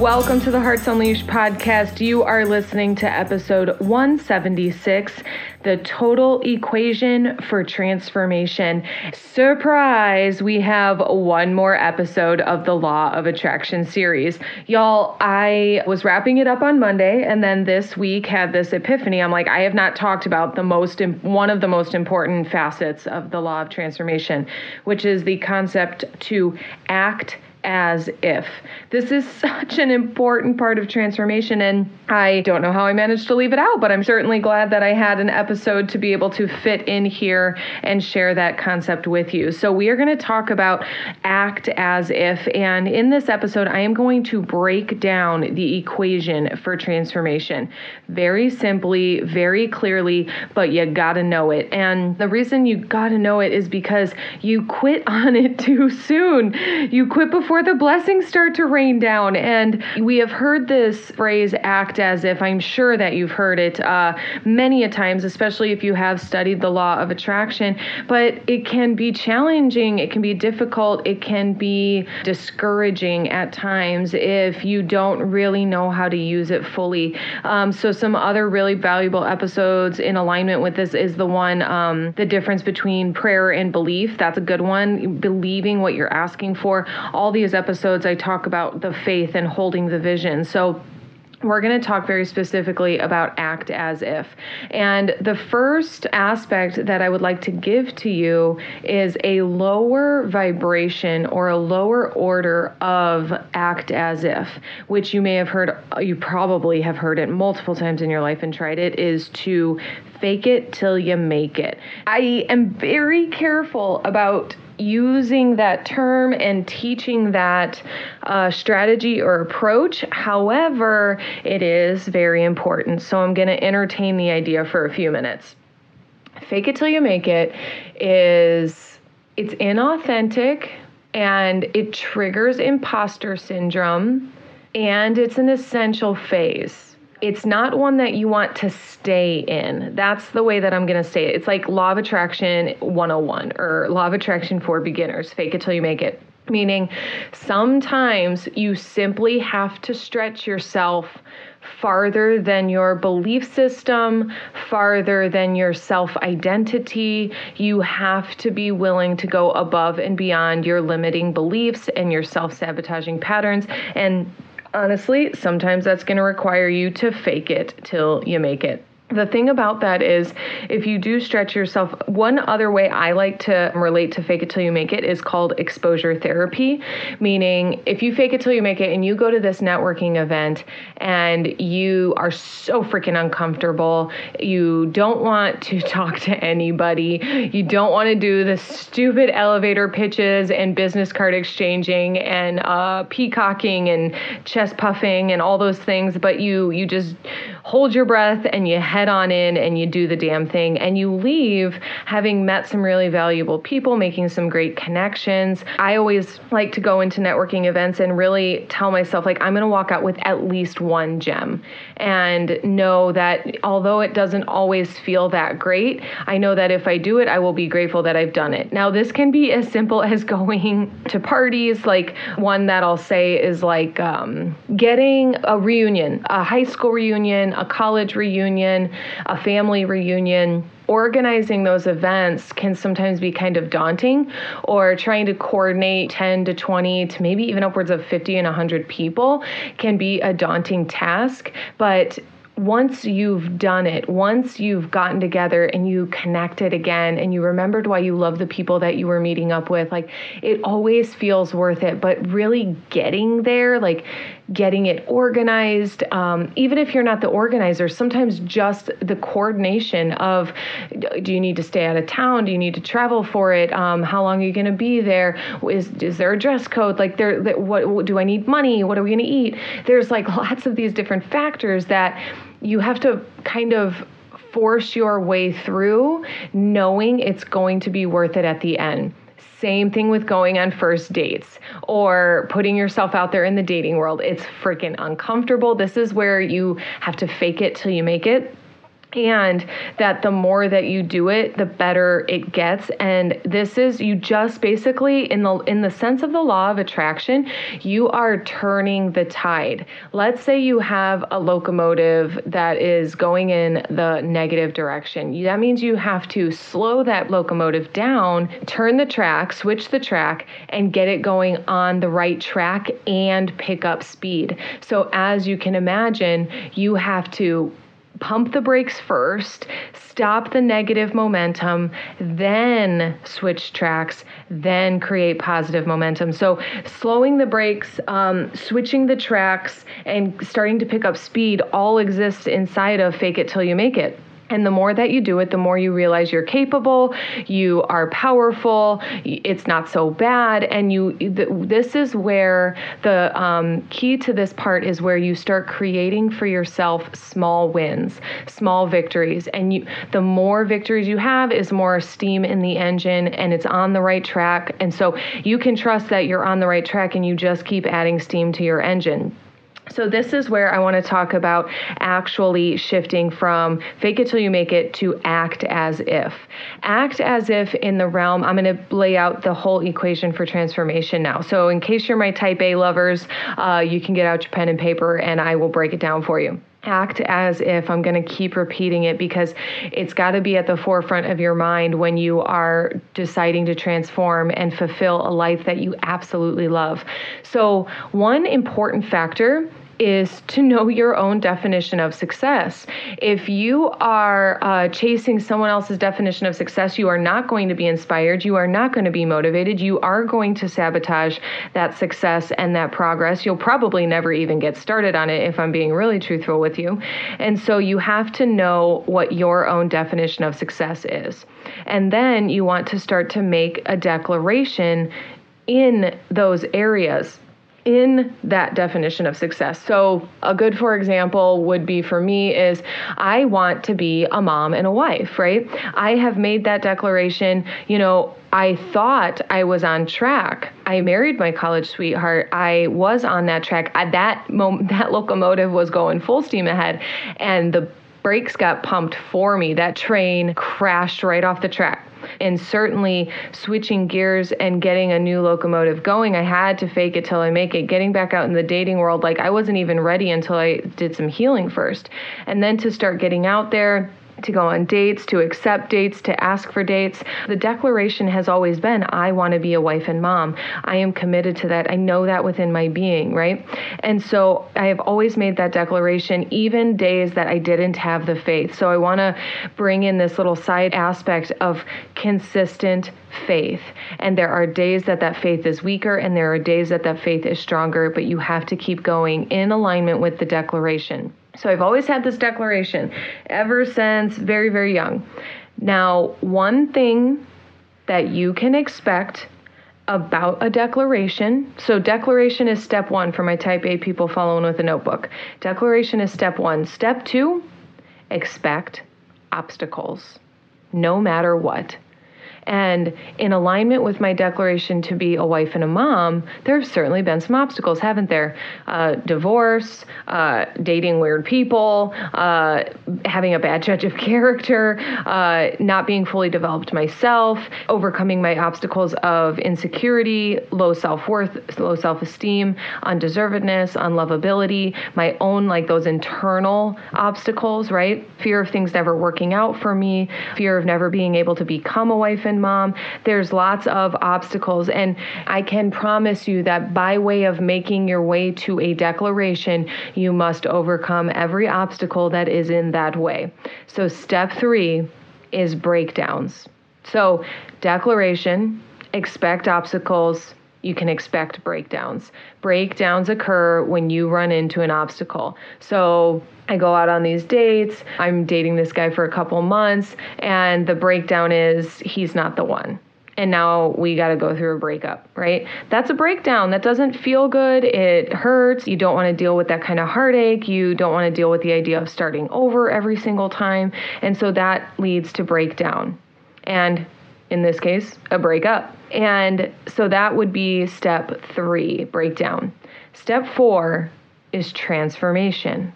welcome to the Hearts Unleashed podcast. You are listening to episode 176 The Total Equation for Transformation. Surprise! We have one more episode of the Law of Attraction series. Y'all, I was wrapping it up on Monday, and then this week had this epiphany. I'm like, I have not talked about the most, one of the most important facets of the Law of Transformation, which is the concept to act as if. This is such an important part of transformation, and I don't know how I managed to leave it out, but I'm certainly glad that I had an episode to be able to fit in here and share that concept with you. So, we are going to talk about act as if, and in this episode, I am going to break down the equation for transformation very simply, very clearly, but you got to know it. And the reason you got to know it is because you quit on it too soon. You quit before before the blessings start to rain down. And we have heard this phrase act as if, I'm sure that you've heard it uh, many a times, especially if you have studied the law of attraction. But it can be challenging, it can be difficult, it can be discouraging at times if you don't really know how to use it fully. Um, so, some other really valuable episodes in alignment with this is the one, um, the difference between prayer and belief. That's a good one. Believing what you're asking for. All the these episodes, I talk about the faith and holding the vision. So, we're going to talk very specifically about act as if. And the first aspect that I would like to give to you is a lower vibration or a lower order of act as if, which you may have heard, you probably have heard it multiple times in your life and tried it, is to fake it till you make it. I am very careful about using that term and teaching that uh, strategy or approach. However, it is very important. So I'm going to entertain the idea for a few minutes. Fake it till you make it is it's inauthentic and it triggers imposter syndrome and it's an essential phase it's not one that you want to stay in. That's the way that I'm going to say it. It's like law of attraction 101 or law of attraction for beginners. Fake it till you make it. Meaning, sometimes you simply have to stretch yourself farther than your belief system, farther than your self identity. You have to be willing to go above and beyond your limiting beliefs and your self sabotaging patterns. And honestly, sometimes that's going to require you to fake it till you make it. The thing about that is, if you do stretch yourself, one other way I like to relate to fake it till you make it is called exposure therapy. Meaning, if you fake it till you make it and you go to this networking event and you are so freaking uncomfortable, you don't want to talk to anybody, you don't want to do the stupid elevator pitches and business card exchanging and uh, peacocking and chest puffing and all those things, but you you just hold your breath and you head on in and you do the damn thing and you leave having met some really valuable people, making some great connections. I always like to go into networking events and really tell myself, like, I'm going to walk out with at least one gem and know that although it doesn't always feel that great, I know that if I do it, I will be grateful that I've done it. Now, this can be as simple as going to parties, like one that I'll say is like um, getting a reunion, a high school reunion, a college reunion, a family reunion organizing those events can sometimes be kind of daunting or trying to coordinate 10 to 20 to maybe even upwards of 50 and 100 people can be a daunting task. But once you've done it, once you've gotten together and you connected again and you remembered why you love the people that you were meeting up with, like it always feels worth it. But really getting there, like getting it organized, um, even if you're not the organizer, sometimes just the coordination of do you need to stay out of town? Do you need to travel for it? Um, how long are you going to be there? Is, is there a dress code? Like, there, what, do I need money? What are we going to eat? There's like lots of these different factors that you have to kind of force your way through knowing it's going to be worth it at the end. Same thing with going on first dates or putting yourself out there in the dating world. It's freaking uncomfortable. This is where you have to fake it till you make it. And that the more that you do it the better it gets. And this is you just basically in the in the sense of the law of attraction you are turning the tide. Let's say you have a locomotive that is going in the negative direction. That means you have to slow that locomotive down turn the track switch the track and get it going on the right track and pick up speed. So as you can imagine you have to pump the brakes first, stop the negative momentum, then switch tracks, then create positive momentum. So, slowing the brakes, um, switching the tracks, and starting to pick up speed all exists inside of Fake It Till You Make It. And the more that you do it, the more you realize you're capable, you are powerful, it's not so bad. And you, this is where the um, key to this part is where you start creating for yourself small wins, small victories. And you, the more victories you have, is more steam in the engine and it's on the right track. And so you can trust that you're on the right track and you just keep adding steam to your engine. So, this is where I want to talk about actually shifting from fake it till you make it to act as if. Act as if in the realm, I'm going to lay out the whole equation for transformation now. So, in case you're my type A lovers, uh, you can get out your pen and paper and I will break it down for you act as if I'm going to keep repeating it because it's got to be at the forefront of your mind when you are deciding to transform and fulfill a life that you absolutely love. So, one important factor is to know your own definition of success. If you are uh, chasing someone else's definition of success, you are not going to be inspired. You are not going to be motivated. You are going to sabotage that success and that progress. You'll probably never even get started on it if I'm being really truthful with you. And so you have to know what your own definition of success is. And then you want to start to make a declaration in those areas in that definition of success. So, a good for example would be for me is I want to be a mom and a wife, right? I have made that declaration, you know, I thought I was on track. I married my college sweetheart. I was on that track. At that moment, that locomotive was going full steam ahead, and the brakes got pumped for me. That train crashed right off the track. And certainly switching gears and getting a new locomotive going, I had to fake it till I make it. Getting back out in the dating world, like I wasn't even ready until I did some healing first. And then to start getting out there, to go on dates, to accept dates, to ask for dates. The declaration has always been I want to be a wife and mom. I am committed to that. I know that within my being, right? And so I have always made that declaration, even days that I didn't have the faith. So I want to bring in this little side aspect of consistent faith. And there are days that that faith is weaker, and there are days that that faith is stronger, but you have to keep going in alignment with the declaration. So I've always had this declaration ever since very, very young. Now, one thing that you can expect about a declaration. So, declaration is step one for my type A people following with a notebook. Declaration is step one. Step two, expect obstacles, no matter what. And in alignment with my declaration to be a wife and a mom, there have certainly been some obstacles, haven't there? Uh, divorce, uh, dating weird people, uh, having a bad judge of character, uh, not being fully developed myself, overcoming my obstacles of insecurity, low self worth, low self esteem, undeservedness, unlovability, my own, like those internal obstacles, right? Fear of things never working out for me, fear of never being able to become a wife mom. There's lots of obstacles. And I can promise you that by way of making your way to a declaration, you must overcome every obstacle that is in that way. So, step three is breakdowns. So, declaration, expect obstacles, you can expect breakdowns. Breakdowns occur when you run into an obstacle. So I go out on these dates, I'm dating this guy for a couple months, and the breakdown is he's not the one. And now we got to go through a breakup, right? That's a breakdown. That doesn't feel good. It hurts. You don't want to deal with that kind of heartache. You don't want to deal with the idea of starting over every single time. And so that leads to breakdown. And in this case, a breakup. And so that would be step three breakdown. Step four is transformation,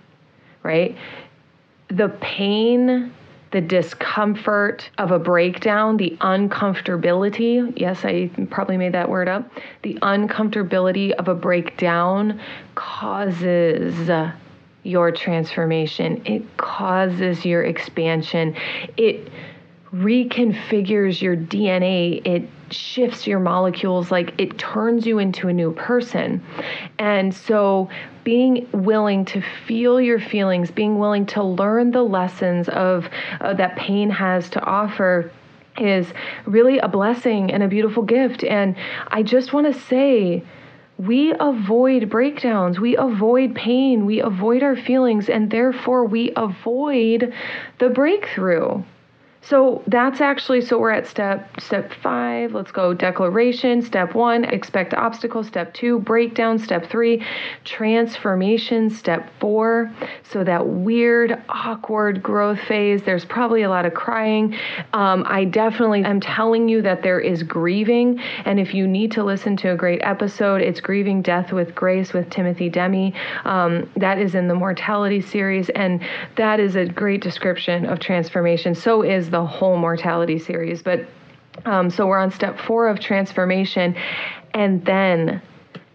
right? the pain the discomfort of a breakdown, the uncomfortability. Yes, I probably made that word up. The uncomfortability of a breakdown causes your transformation, it causes your expansion, it reconfigures your DNA, it shifts your molecules, like it turns you into a new person. And so, being willing to feel your feelings, being willing to learn the lessons of uh, that pain has to offer is really a blessing and a beautiful gift. And I just want to say, we avoid breakdowns, we avoid pain, we avoid our feelings, and therefore we avoid the breakthrough. So that's actually so we're at step step 5. Let's go declaration, step 1, expect obstacles, step 2, breakdown, step 3, transformation, step 4. So that weird awkward growth phase, there's probably a lot of crying. Um, I definitely am telling you that there is grieving and if you need to listen to a great episode, it's Grieving Death with Grace with Timothy Demi. Um, that is in the mortality series and that is a great description of transformation. So is the whole mortality series. But um, so we're on step four of transformation. And then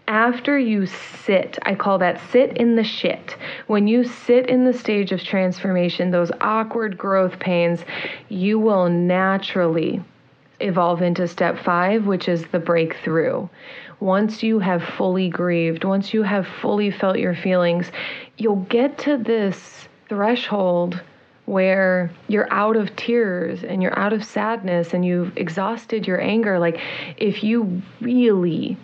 after you sit, I call that sit in the shit. When you sit in the stage of transformation, those awkward growth pains, you will naturally evolve into step five, which is the breakthrough. Once you have fully grieved, once you have fully felt your feelings, you'll get to this threshold where you're out of tears and you're out of sadness and you've exhausted your anger. Like, if you really,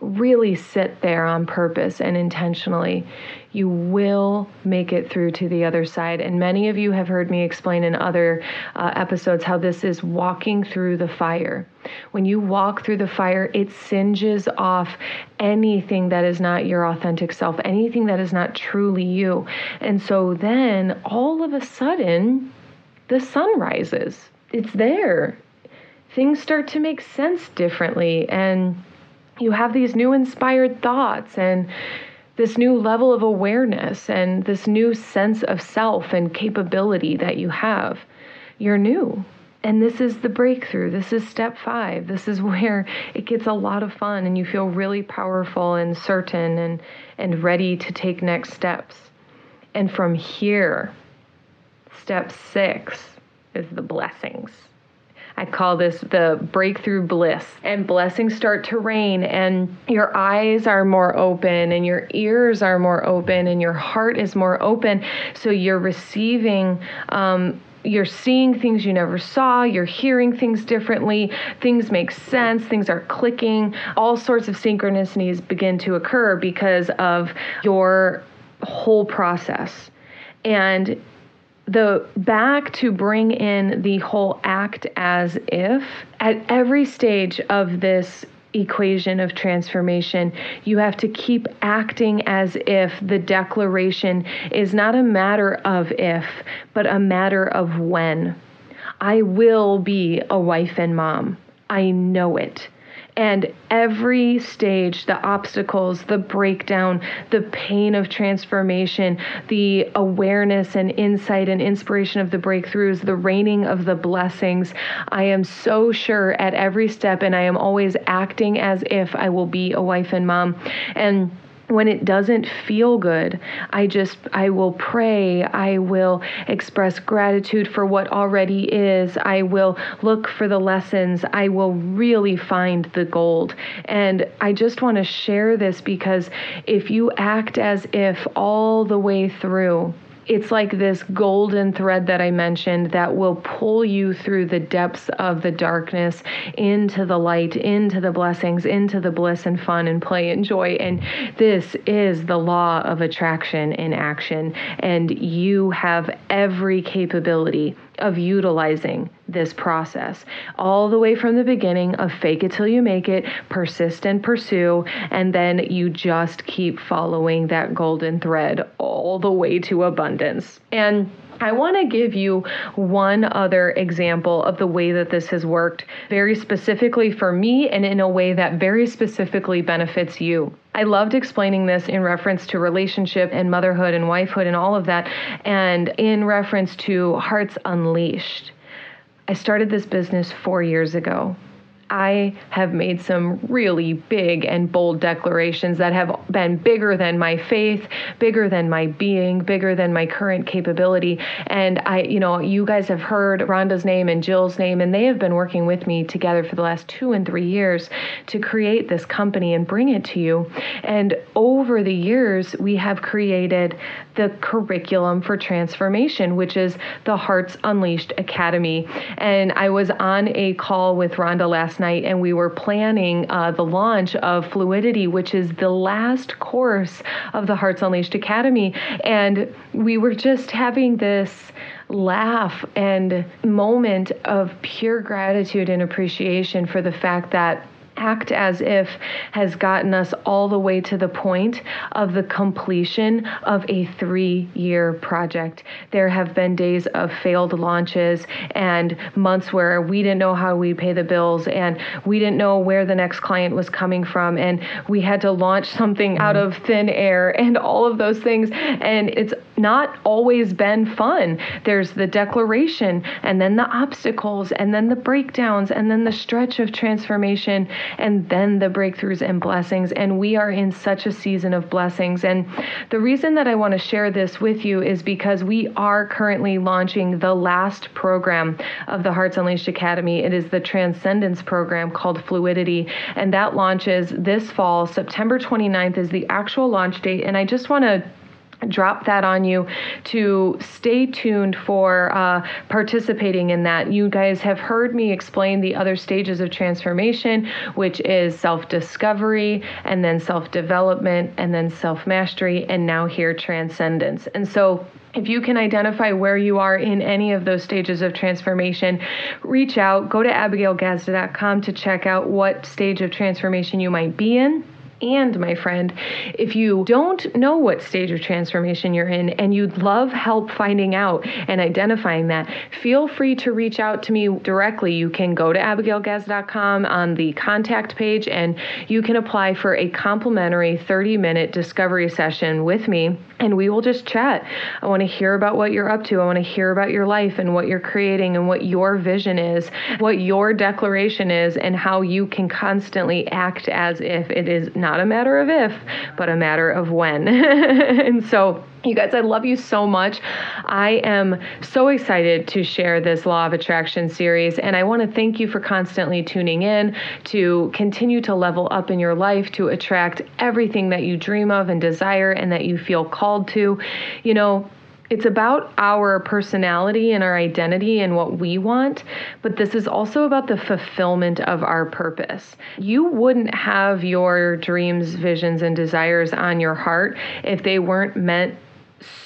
really sit there on purpose and intentionally, you will make it through to the other side. And many of you have heard me explain in other uh, episodes how this is walking through the fire. When you walk through the fire, it singes off anything that is not your authentic self, anything that is not truly you. And so then all of a sudden, the sun rises. It's there. Things start to make sense differently. And you have these new inspired thoughts and this new level of awareness and this new sense of self and capability that you have. You're new. And this is the breakthrough. This is step five. This is where it gets a lot of fun and you feel really powerful and certain and, and ready to take next steps. And from here, step six is the blessings. I call this the breakthrough bliss. And blessings start to rain, and your eyes are more open, and your ears are more open, and your heart is more open. So you're receiving. Um, you're seeing things you never saw, you're hearing things differently, things make sense, things are clicking, all sorts of synchronicities begin to occur because of your whole process. And the back to bring in the whole act as if at every stage of this equation of transformation, you have to keep acting as if the declaration is not a matter of if, but a matter of when. I will be a wife and mom. I know it. And every stage, the obstacles, the breakdown, the pain of transformation, the awareness and insight and inspiration of the breakthroughs, the raining of the blessings, I am so sure at every step, and I am always acting as if I will be a wife and mom. And when it doesn't feel good, I just, I will pray. I will express gratitude for what already is. I will look for the lessons. I will really find the gold. And I just want to share this because if you act as if all the way through, it's like this golden thread that I mentioned that will pull you through the depths of the darkness into the light, into the blessings, into the bliss and fun and play and joy. And this is the law of attraction in action. And you have every capability of utilizing this process all the way from the beginning of fake it till you make it, persist and pursue, and then you just keep following that golden thread all the way to abundance. And I want to give you one other example of the way that this has worked very specifically for me and in a way that very specifically benefits you. I loved explaining this in reference to relationship and motherhood and wifehood and all of that, and in reference to Hearts Unleashed. I started this business four years ago. I have made some really big and bold declarations that have been bigger than my faith, bigger than my being, bigger than my current capability. And I, you know, you guys have heard Rhonda's name and Jill's name, and they have been working with me together for the last two and three years to create this company and bring it to you. And over the years, we have created the curriculum for transformation, which is the Hearts Unleashed Academy. And I was on a call with Rhonda last last night and we were planning uh, the launch of Fluidity, which is the last course of the Hearts Unleashed Academy. And we were just having this laugh and moment of pure gratitude and appreciation for the fact that act as if has gotten us all the way to the point of the completion of a three year project. There have been days of failed launches and months where we didn't know how we pay the bills and we didn't know where the next client was coming from and we had to launch something out of thin air and all of those things. And it's not always been fun. There's the declaration and then the obstacles and then the breakdowns and then the stretch of transformation and then the breakthroughs and blessings. And we are in such a season of blessings. And the reason that I want to share this with you is because we are currently launching the last program of the Hearts Unleashed Academy. It is the Transcendence program called Fluidity, and that launches this fall. September 29th is the actual launch date. And I just want to drop that on you to stay tuned for uh, participating in that. You guys have heard me explain the other stages of transformation, which is self discovery, and then self development, and then self mastery, and now here transcendence. And so, if you can identify where you are in any of those stages of transformation, reach out, go to abigailgazda.com to check out what stage of transformation you might be in and my friend, if you don't know what stage of transformation you're in and you'd love help finding out and identifying that, feel free to reach out to me directly. You can go to abigailgazda.com on the contact page and you can apply for a complimentary 30 minute discovery session with me and we will just chat. I want to hear about what you're up to. I want to hear about your life and what you're creating and what your vision is, what your declaration is, and how you can constantly act as if it is not not a matter of if, but a matter of when. and so, you guys, I love you so much. I am so excited to share this Law of Attraction series, and I want to thank you for constantly tuning in to continue to level up in your life to attract everything that you dream of and desire and that you feel called to. You know, it's about our personality and our identity and what we want, but this is also about the fulfillment of our purpose. You wouldn't have your dreams, visions, and desires on your heart if they weren't meant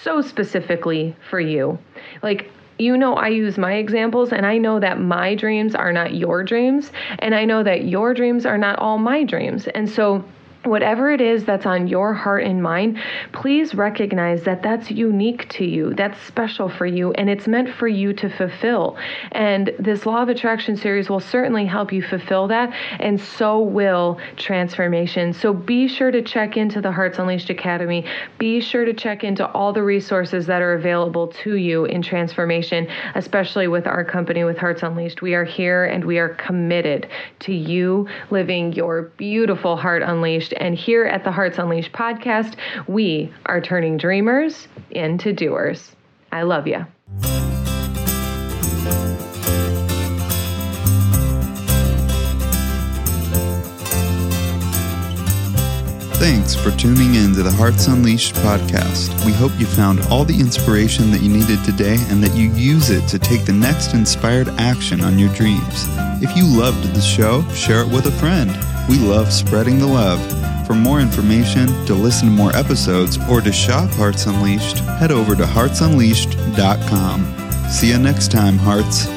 so specifically for you. Like, you know, I use my examples, and I know that my dreams are not your dreams, and I know that your dreams are not all my dreams. And so, Whatever it is that's on your heart and mind, please recognize that that's unique to you, that's special for you, and it's meant for you to fulfill. And this Law of Attraction series will certainly help you fulfill that, and so will transformation. So be sure to check into the Hearts Unleashed Academy. Be sure to check into all the resources that are available to you in transformation, especially with our company, with Hearts Unleashed. We are here and we are committed to you living your beautiful heart unleashed Unleashed. And here at the Hearts Unleashed podcast, we are turning dreamers into doers. I love you. Thanks for tuning in to the Hearts Unleashed podcast. We hope you found all the inspiration that you needed today and that you use it to take the next inspired action on your dreams. If you loved the show, share it with a friend. We love spreading the love. For more information, to listen to more episodes, or to shop Hearts Unleashed, head over to heartsunleashed.com. See you next time, Hearts.